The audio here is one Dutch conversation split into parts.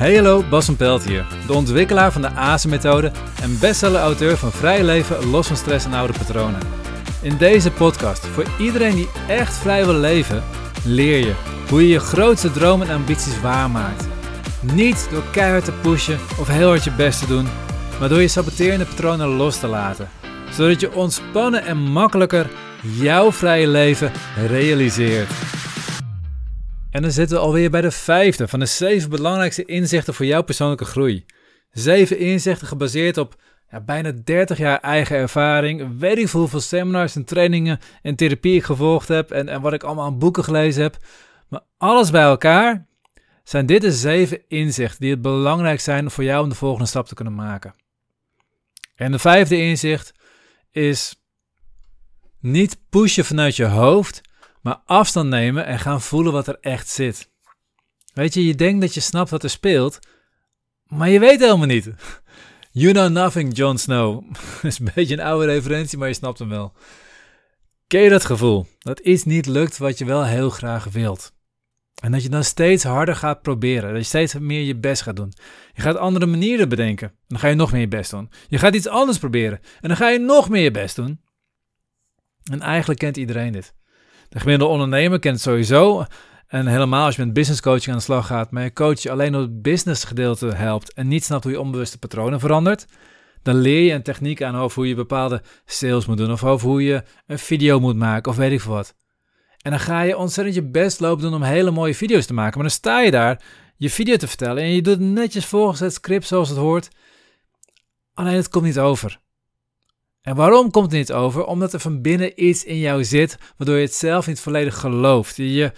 Hey hallo, Bas van Pelt hier, de ontwikkelaar van de ASE-methode en bestseller-auteur van Vrij leven los van stress en oude patronen. In deze podcast, voor iedereen die echt vrij wil leven, leer je hoe je je grootste dromen en ambities waarmaakt. Niet door keihard te pushen of heel hard je best te doen, maar door je saboterende patronen los te laten. Zodat je ontspannen en makkelijker jouw vrije leven realiseert. En dan zitten we alweer bij de vijfde van de zeven belangrijkste inzichten voor jouw persoonlijke groei. Zeven inzichten gebaseerd op ja, bijna 30 jaar eigen ervaring. Weet ik hoeveel seminars en trainingen en therapie ik gevolgd heb. En, en wat ik allemaal aan boeken gelezen heb. Maar alles bij elkaar zijn dit de zeven inzichten die het belangrijk zijn voor jou om de volgende stap te kunnen maken. En de vijfde inzicht is niet pushen vanuit je hoofd, maar afstand nemen en gaan voelen wat er echt zit. Weet je, je denkt dat je snapt wat er speelt, maar je weet helemaal niet. You know nothing, Jon Snow. dat is een beetje een oude referentie, maar je snapt hem wel. Ken je dat gevoel? Dat iets niet lukt wat je wel heel graag wilt. En dat je dan steeds harder gaat proberen. Dat je steeds meer je best gaat doen. Je gaat andere manieren bedenken. En dan ga je nog meer je best doen. Je gaat iets anders proberen. En dan ga je nog meer je best doen. En eigenlijk kent iedereen dit. De gemiddelde ondernemer kent het sowieso. En helemaal als je met business coaching aan de slag gaat, maar je coach je alleen op het business gedeelte helpt en niet snapt hoe je onbewuste patronen verandert, dan leer je een techniek aan over hoe je bepaalde sales moet doen of over hoe je een video moet maken of weet ik veel wat. En dan ga je ontzettend je best lopen doen om hele mooie video's te maken, maar dan sta je daar je video te vertellen en je doet netjes volgens het script zoals het hoort. Alleen het komt niet over. En waarom komt het niet over? Omdat er van binnen iets in jou zit, waardoor je het zelf niet volledig gelooft. Je,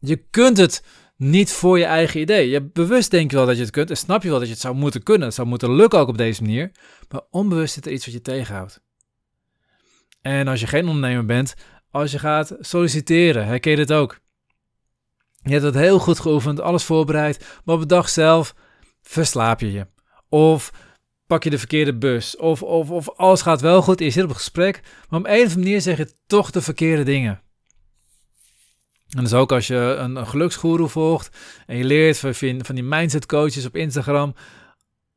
je kunt het niet voor je eigen idee. Je bewust denk je wel dat je het kunt en snap je wel dat je het zou moeten kunnen. Het zou moeten lukken ook op deze manier. Maar onbewust zit er iets wat je tegenhoudt. En als je geen ondernemer bent, als je gaat solliciteren, herken je dit ook. Je hebt het heel goed geoefend, alles voorbereid, maar op de dag zelf verslaap je je. Of pak je de verkeerde bus. Of, of, of alles gaat wel goed, je zit op een gesprek, maar op een of andere manier zeg je toch de verkeerde dingen. En dus ook als je een, een geluksgoeroe volgt en je leert van, van die mindset coaches op Instagram.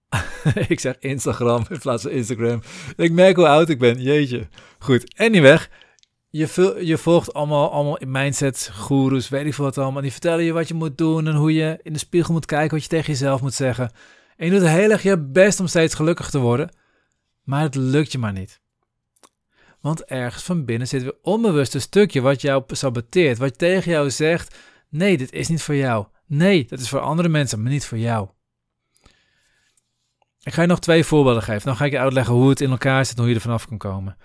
ik zeg Instagram in plaats van Instagram. Ik merk hoe oud ik ben, jeetje. Goed, anyway, je, je volgt allemaal, allemaal mindset goeroes, weet ik veel wat allemaal. Die vertellen je wat je moet doen en hoe je in de spiegel moet kijken, wat je tegen jezelf moet zeggen. En je doet heel erg je best om steeds gelukkig te worden, maar het lukt je maar niet. Want ergens van binnen zit weer onbewust een stukje wat jou saboteert, wat tegen jou zegt: nee, dit is niet voor jou. Nee, dat is voor andere mensen, maar niet voor jou. Ik ga je nog twee voorbeelden geven. Dan ga ik je uitleggen hoe het in elkaar zit en hoe je er vanaf kan komen.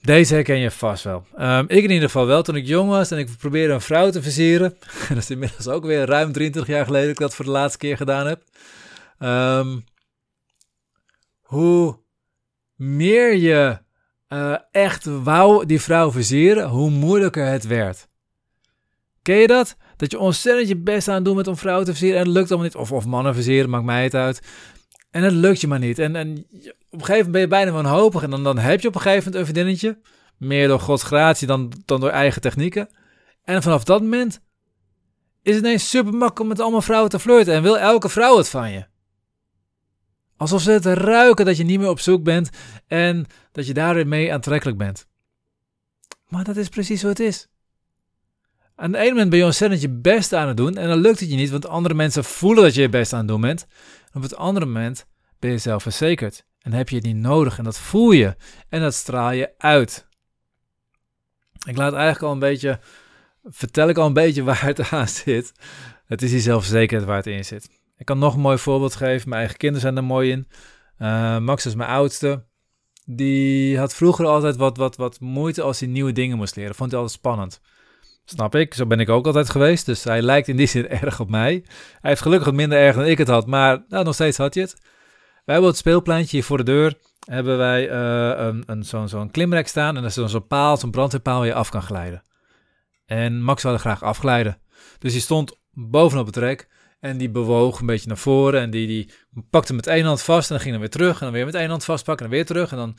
Deze herken je vast wel. Um, ik in ieder geval wel toen ik jong was en ik probeerde een vrouw te versieren. dat is inmiddels ook weer ruim 23 jaar geleden dat ik dat voor de laatste keer gedaan heb. Um, hoe meer je uh, echt wou die vrouw versieren, hoe moeilijker het werd. Ken je dat? Dat je ontzettend je best aan doen met om vrouwen te versieren en het lukt allemaal niet. Of, of mannen versieren, maakt mij het uit. En het lukt je maar niet. En, en op een gegeven moment ben je bijna wanhopig en dan, dan heb je op een gegeven moment een vriendinnetje. Meer door Gods gratie dan, dan door eigen technieken. En vanaf dat moment is het ineens super makkelijk om met allemaal vrouwen te flirten en wil elke vrouw het van je. Alsof ze het ruiken dat je niet meer op zoek bent en dat je daarmee aantrekkelijk bent. Maar dat is precies hoe het is. Aan de ene moment ben je ontzettend je best aan het doen en dan lukt het je niet, want andere mensen voelen dat je je best aan het doen bent. En op het andere moment ben je zelfverzekerd en heb je het niet nodig en dat voel je en dat straal je uit. Ik laat eigenlijk al een beetje, vertel ik al een beetje waar het aan zit. Het is die zelfverzekerdheid waar het in zit. Ik kan nog een mooi voorbeeld geven. Mijn eigen kinderen zijn er mooi in. Uh, Max is mijn oudste. Die had vroeger altijd wat, wat, wat moeite als hij nieuwe dingen moest leren. Vond hij altijd spannend. Snap ik, zo ben ik ook altijd geweest. Dus hij lijkt in die zin erg op mij. Hij heeft gelukkig minder erg dan ik het had, maar nou, nog steeds had hij het. Wij hebben het speelpleintje hier voor de deur. Hebben wij uh, een, een, zo'n zo'n klimrek staan. En dat is zo'n paal, zo'n brandweerpaal waar je af kan glijden. En Max wilde graag afglijden. Dus hij stond bovenop het rek. En die bewoog een beetje naar voren. En die, die pakte met één hand vast. En dan ging hij weer terug. En dan weer met één hand vastpakken. En dan weer terug. En dan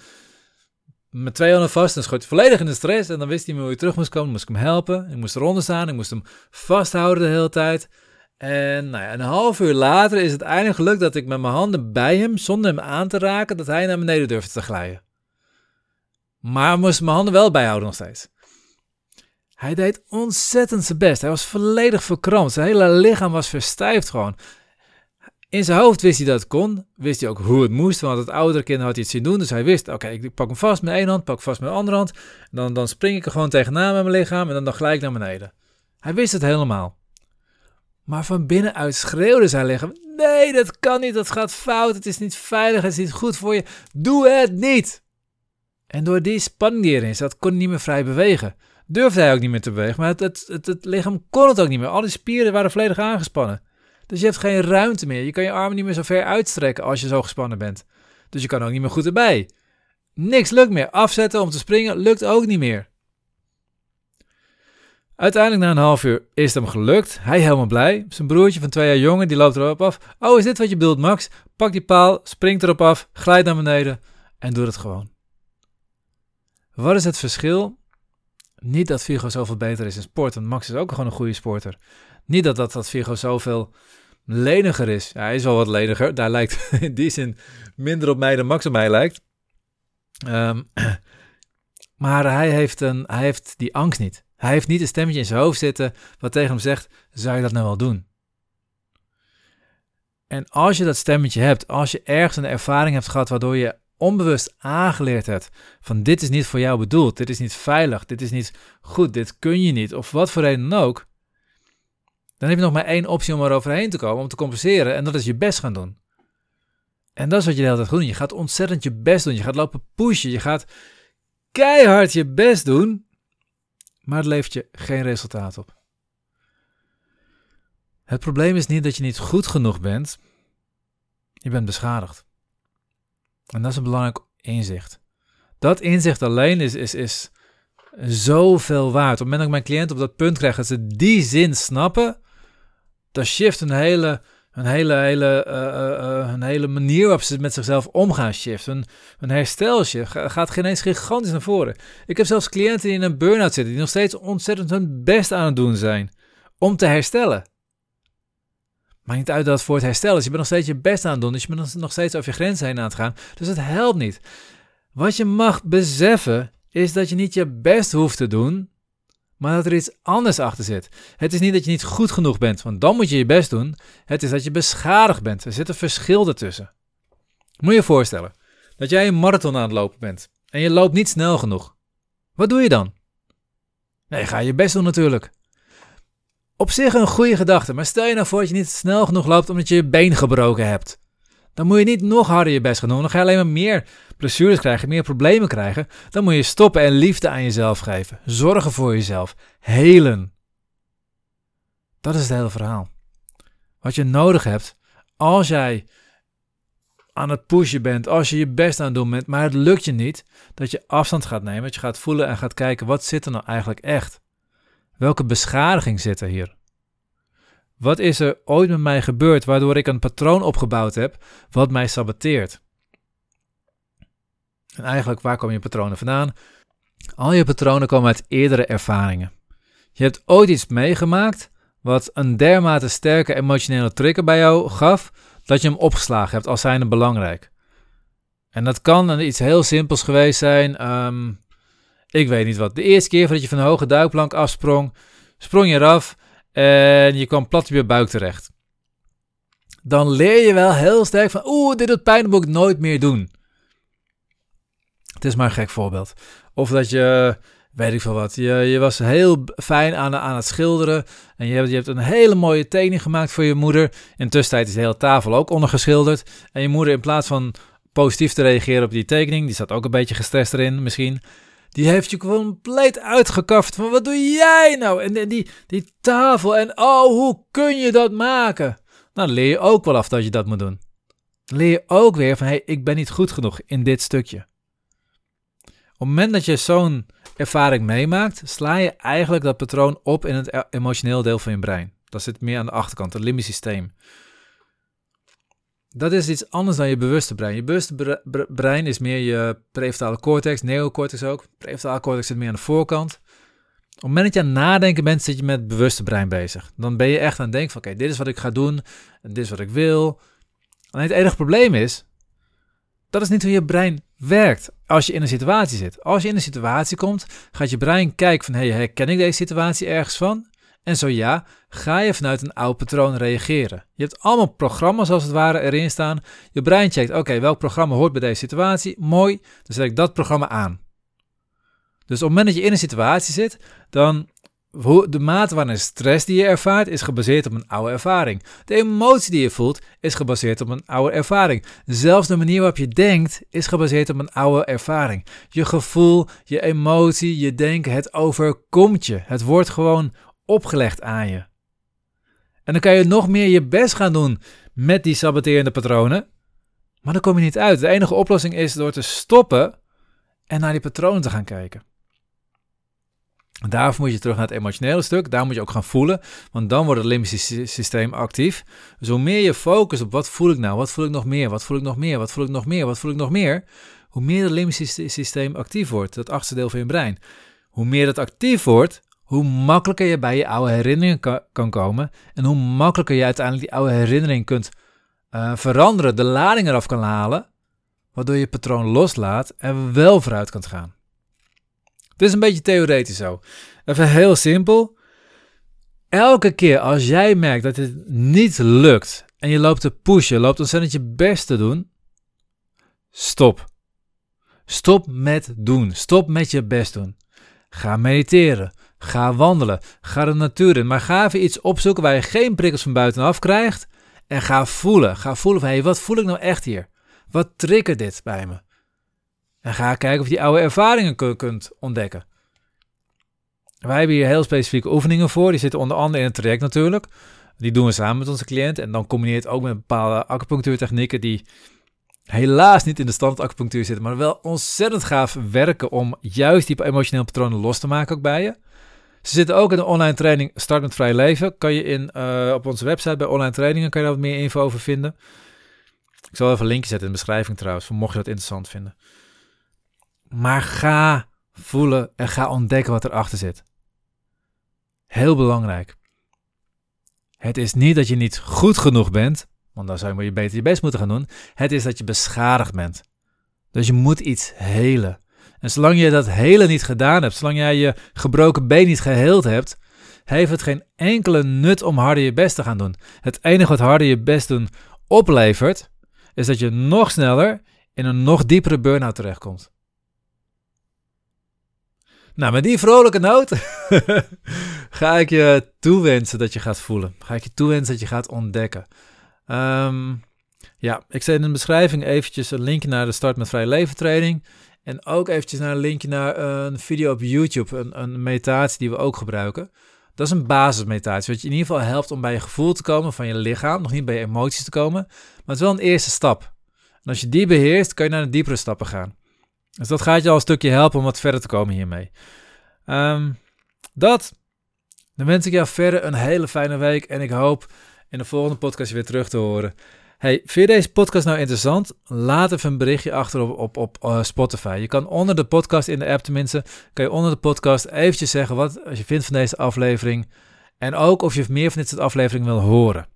met twee handen vast. En dan schoot volledig in de stress. En dan wist hij hoe hij terug moest komen. Dan moest ik hem helpen. Ik moest eronder staan. Ik moest hem vasthouden de hele tijd. En nou ja, een half uur later is het eindelijk gelukt dat ik met mijn handen bij hem, zonder hem aan te raken, dat hij naar beneden durfde te glijden. Maar moest mijn handen wel bijhouden nog steeds. Hij deed ontzettend zijn best. Hij was volledig verkrampt. Zijn hele lichaam was verstijfd gewoon. In zijn hoofd wist hij dat het kon. Wist hij ook hoe het moest. Want het oudere kind had het zien doen. Dus hij wist, oké, ik pak hem vast met één hand. Pak vast met de andere hand. Dan, dan spring ik er gewoon tegenaan met mijn lichaam. En dan, dan gelijk naar beneden. Hij wist het helemaal. Maar van binnenuit schreeuwde zijn lichaam. Nee, dat kan niet. Dat gaat fout. Het is niet veilig. Het is niet goed voor je. Doe het niet. En door die spanning die erin zat, kon hij niet meer vrij bewegen. Durfde hij ook niet meer te bewegen. Maar het, het, het, het lichaam kon het ook niet meer. Al die spieren waren volledig aangespannen. Dus je hebt geen ruimte meer. Je kan je armen niet meer zo ver uitstrekken als je zo gespannen bent. Dus je kan ook niet meer goed erbij. Niks lukt meer. Afzetten om te springen lukt ook niet meer. Uiteindelijk na een half uur is het hem gelukt. Hij helemaal blij. Zijn broertje van twee jaar jonger, die loopt erop af. Oh, is dit wat je bedoelt, Max? Pak die paal, springt erop af, glijdt naar beneden en doet het gewoon. Wat is het verschil? Niet dat Virgo zoveel beter is in sport, want Max is ook gewoon een goede sporter. Niet dat, dat, dat Virgo zoveel leniger is. hij is wel wat leniger. Daar lijkt in die zin minder op mij dan Max op mij lijkt. Ehm, maar hij heeft, een, hij heeft die angst niet. Hij heeft niet een stemmetje in zijn hoofd zitten wat tegen hem zegt: zou je dat nou wel doen? En als je dat stemmetje hebt, als je ergens een ervaring hebt gehad waardoor je onbewust aangeleerd hebt van dit is niet voor jou bedoeld, dit is niet veilig, dit is niet goed, dit kun je niet, of wat voor reden dan ook, dan heb je nog maar één optie om er overheen te komen, om te compenseren, en dat is je best gaan doen. En dat is wat je de hele doen. Je gaat ontzettend je best doen, je gaat lopen pushen, je gaat keihard je best doen, maar het levert je geen resultaat op. Het probleem is niet dat je niet goed genoeg bent, je bent beschadigd. En dat is een belangrijk inzicht. Dat inzicht alleen is, is, is zoveel waard. Op het moment dat ik mijn cliënt op dat punt krijg dat ze die zin snappen, dan shift een hele, een hele, hele, uh, uh, een hele manier waarop ze met zichzelf omgaan shift. Een, een herstel gaat geen eens gigantisch naar voren. Ik heb zelfs cliënten die in een burn-out zitten, die nog steeds ontzettend hun best aan het doen zijn om te herstellen. Maakt niet uit dat het voor het herstel is. Je bent nog steeds je best aan het doen. Dus je bent nog steeds over je grenzen heen aan het gaan. Dus het helpt niet. Wat je mag beseffen is dat je niet je best hoeft te doen, maar dat er iets anders achter zit. Het is niet dat je niet goed genoeg bent, want dan moet je je best doen. Het is dat je beschadigd bent. Er zit een verschil ertussen. Moet je je voorstellen dat jij een marathon aan het lopen bent en je loopt niet snel genoeg. Wat doe je dan? Nee, ga je best doen natuurlijk. Op zich een goede gedachte, maar stel je nou voor dat je niet snel genoeg loopt omdat je je been gebroken hebt. Dan moet je niet nog harder je best gaan doen. Dan ga je alleen maar meer blessures krijgen, meer problemen krijgen. Dan moet je stoppen en liefde aan jezelf geven. Zorgen voor jezelf. Helen. Dat is het hele verhaal. Wat je nodig hebt als jij aan het pushen bent, als je je best aan het doen bent, maar het lukt je niet, dat je afstand gaat nemen, dat je gaat voelen en gaat kijken wat zit er nou eigenlijk echt. Welke beschadiging zit er hier? Wat is er ooit met mij gebeurd waardoor ik een patroon opgebouwd heb wat mij saboteert? En eigenlijk, waar komen je patronen vandaan? Al je patronen komen uit eerdere ervaringen. Je hebt ooit iets meegemaakt wat een dermate sterke emotionele trigger bij jou gaf, dat je hem opgeslagen hebt als zijnde belangrijk. En dat kan iets heel simpels geweest zijn. Ehm, ik weet niet wat. De eerste keer dat je van een hoge duikplank afsprong, sprong je eraf en je kwam plat op je buik terecht. Dan leer je wel heel sterk van, oeh, dit doet pijn, dat moet ik nooit meer doen. Het is maar een gek voorbeeld. Of dat je, weet ik veel wat, je, je was heel fijn aan, aan het schilderen en je hebt, je hebt een hele mooie tekening gemaakt voor je moeder. Intussen is de hele tafel ook ondergeschilderd. En je moeder in plaats van positief te reageren op die tekening, die zat ook een beetje gestrest erin misschien die heeft je compleet uitgekaft van wat doe jij nou? En, die, die tafel en oh, hoe kun je dat maken? Nou, dan leer je ook wel af dat je dat moet doen. Leer je ook weer van, hé, hey, ik ben niet goed genoeg in dit stukje. Op het moment dat je zo'n ervaring meemaakt, sla je eigenlijk dat patroon op in het emotioneel deel van je brein. Dat zit meer aan de achterkant, het limbisch systeem. Dat is iets anders dan je bewuste brein. Je bewuste brein is meer je prefrontale cortex, neocortex ook. Prefrontale cortex zit meer aan de voorkant. Op het moment dat je aan nadenken bent, zit je met het bewuste brein bezig. Dan ben je echt aan het denken van, oké, dit is wat ik ga doen, en dit is wat ik wil. Alleen het enige probleem is, dat is niet hoe je brein werkt als je in een situatie zit. Als je in een situatie komt, gaat je brein kijken van, hey, herken ik deze situatie ergens van? En zo ja, ga je vanuit een oud patroon reageren. Je hebt allemaal programma's als het ware erin staan. Je brein checkt, oké, welk programma hoort bij deze situatie? Mooi, dan zet ik dat programma aan. Dus op het moment dat je in een situatie zit, dan de mate waarin stress die je ervaart is gebaseerd op een oude ervaring. De emotie die je voelt is gebaseerd op een oude ervaring. Zelfs de manier waarop je denkt is gebaseerd op een oude ervaring. Je gevoel, je emotie, je denken, het overkomt je. Het wordt gewoon opgelegd aan je. En dan kan je nog meer je best gaan doen met die saboterende patronen. Maar dan kom je niet uit. De enige oplossing is door te stoppen en naar die patronen te gaan kijken. Daarvoor moet je terug naar het emotionele stuk. Daar moet je ook gaan voelen. Want dan wordt het limbisch systeem actief. Dus hoe meer je focust op wat voel ik nou? Wat voel ik nog meer? Wat voel ik nog meer? Wat voel ik nog meer? Wat voel ik nog meer? Hoe meer het limbisch systeem actief wordt, dat achtste deel van je brein. Hoe meer dat actief wordt, hoe makkelijker je bij je oude herinneringen kan, komen. En hoe makkelijker je uiteindelijk die oude herinnering kunt uh, veranderen, de lading eraf kan halen. Waardoor je patroon loslaat en wel vooruit kan gaan. Het is een beetje theoretisch zo. Even heel simpel. Elke keer als jij merkt dat het niet lukt en je loopt te pushen, loopt ontzettend je best te doen, stop. Stop met doen. Stop met je best doen. Ga mediteren. Ga wandelen. Ga de natuur in. Maar ga even iets opzoeken waar je geen prikkels van buitenaf krijgt. En ga voelen. Ga voelen van, hé, hey, wat voel ik nou echt hier? Wat triggert dit bij me? En ga kijken of je die oude ervaringen kunt ontdekken. Wij hebben hier heel specifieke oefeningen voor. Die zitten onder andere in het traject natuurlijk. Die doen we samen met onze cliënt. En dan combineert ook met bepaalde acupunctuurtechnieken die helaas niet in de standaard acupunctuur zitten, maar wel ontzettend gaaf werken om juist die emotionele patronen los te maken ook bij je. Ze zitten ook in de online training Start met Vrij Leven. Kan je in, uh, op onze website bij online trainingen kan je daar wat meer info over vinden. Ik zal even een linkje zetten in de beschrijving trouwens, mocht je dat interessant vinden. Maar ga voelen en ga ontdekken wat erachter zit. Heel belangrijk. Het is niet dat je niet goed genoeg bent, want dan zou je beter je best moeten gaan doen. Het is dat je beschadigd bent. Dus je moet iets helen. En zolang je dat hele niet gedaan hebt, zolang jij je gebroken been niet geheeld hebt, heeft het geen enkele nut om harder je best te gaan doen. Het enige wat harder je best doen oplevert, is dat je nog sneller in een nog diepere burn-out terechtkomt. Nou, met die vrolijke noot ga ik je toewensen dat je gaat voelen. Ga ik je toewensen dat je gaat ontdekken. Ehm, ja, ik zet in de beschrijving eventjes een linkje naar de Start met Vrij Leven training. En ook eventjes naar een linkje naar een video op YouTube, een, een meditatie die we ook gebruiken. Dat is een basismeditatie, wat je in ieder geval helpt om bij je gevoel te komen van je lichaam, nog niet bij je emoties te komen, maar het is wel een eerste stap. En als je die beheerst, kan je naar de diepere stappen gaan. Dus dat gaat je al een stukje helpen om wat verder te komen hiermee. Um, dat. Dan wens ik jou verder een hele fijne week en ik hoop in de volgende podcast je weer terug te horen. Hey, vind je deze podcast nou interessant? Laat even een berichtje achter op, op, op uh, Spotify. Je kan onder de podcast, in de app tenminste, kan je onder de podcast eventjes zeggen wat je vindt van deze aflevering. En ook of je meer van dit soort afleveringen wil horen.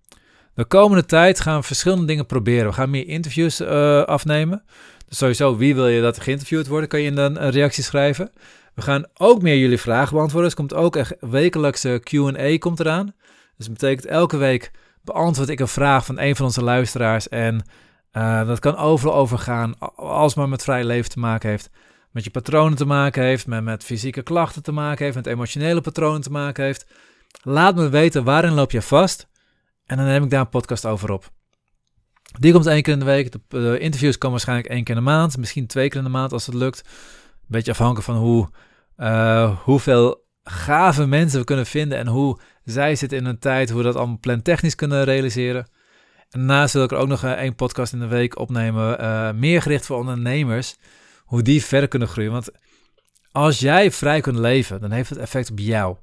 De komende tijd gaan we verschillende dingen proberen. We gaan meer interviews uh, afnemen. Dus sowieso, wie wil je dat er geïnterviewd worden, kan je in een reactie schrijven. We gaan ook meer jullie vragen beantwoorden. Dus komt ook een wekelijkse Q&A komt eraan. Dus dat betekent elke week beantwoord ik een vraag van een van onze luisteraars. En uh, dat kan overal over gaan, als maar met vrij leven te maken heeft. Met je patronen te maken heeft, met, met fysieke klachten te maken heeft, met emotionele patronen te maken heeft. Laat me weten waarin loop je vast. En dan neem ik daar een podcast over op. Die komt één keer in de week. De, interviews komen waarschijnlijk één keer in de maand. Misschien twee keer in de maand als het lukt. Beetje afhankelijk van hoe, uh, hoeveel gave mensen we kunnen vinden en hoe zij zitten in een tijd hoe we dat allemaal plantechnisch kunnen realiseren. En daarnaast wil ik er ook nog één podcast in de week opnemen, uh, meer gericht voor ondernemers, hoe die verder kunnen groeien. Want als jij vrij kunt leven, dan heeft het effect op jou.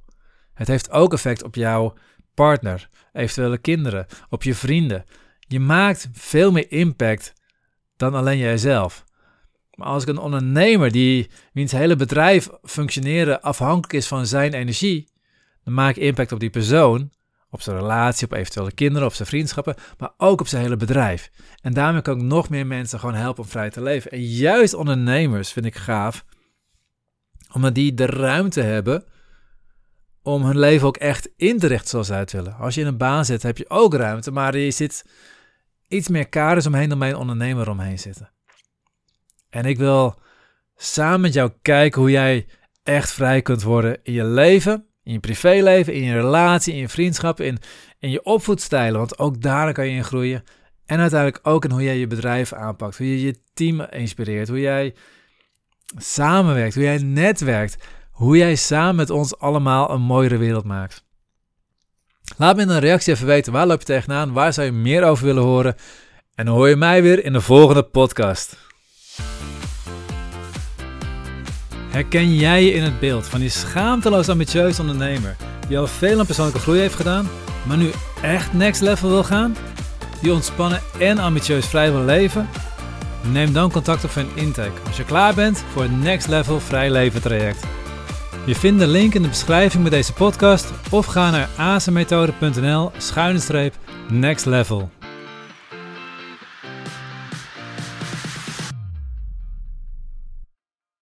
Het heeft ook effect op jouw partner, eventuele kinderen, op je vrienden. Je maakt veel meer impact dan alleen jijzelf. Maar als ik een ondernemer die wiens hele bedrijf functioneren afhankelijk is van zijn energie, dan maak ik impact op die persoon, op zijn relatie, op eventuele kinderen, op zijn vriendschappen, maar ook op zijn hele bedrijf. En daarmee kan ik nog meer mensen gewoon helpen om vrij te leven. En juist ondernemers vind ik gaaf, omdat die de ruimte hebben om hun leven ook echt in te richten zoals ze het willen. Als je in een baan zit, heb je ook ruimte, maar je zit iets meer kaders omheen dan bij een ondernemer omheen zitten. En ik wil samen met jou kijken hoe jij echt vrij kunt worden in je leven, in je privéleven, in je relatie, in je vriendschap, in, in je opvoedstijlen. Want ook daar kan je in groeien. En uiteindelijk ook in hoe jij je bedrijf aanpakt, hoe je je team inspireert, hoe jij samenwerkt, hoe jij netwerkt, hoe jij samen met ons allemaal een mooiere wereld maakt. Laat me in een reactie even weten waar loop je tegenaan, waar zou je meer over willen horen. En dan hoor je mij weer in de volgende podcast. Herken jij je in het beeld van die schaamteloos ambitieuze ondernemer die al veel aan persoonlijke groei heeft gedaan, maar nu echt next level wil gaan? Die ontspannen en ambitieus vrij wil leven? Neem dan contact op voor een intake als je klaar bent voor het next level vrij leven traject. Je vindt de link in de beschrijving bij deze podcast of ga naar azenmethode.nl schuine streep next level.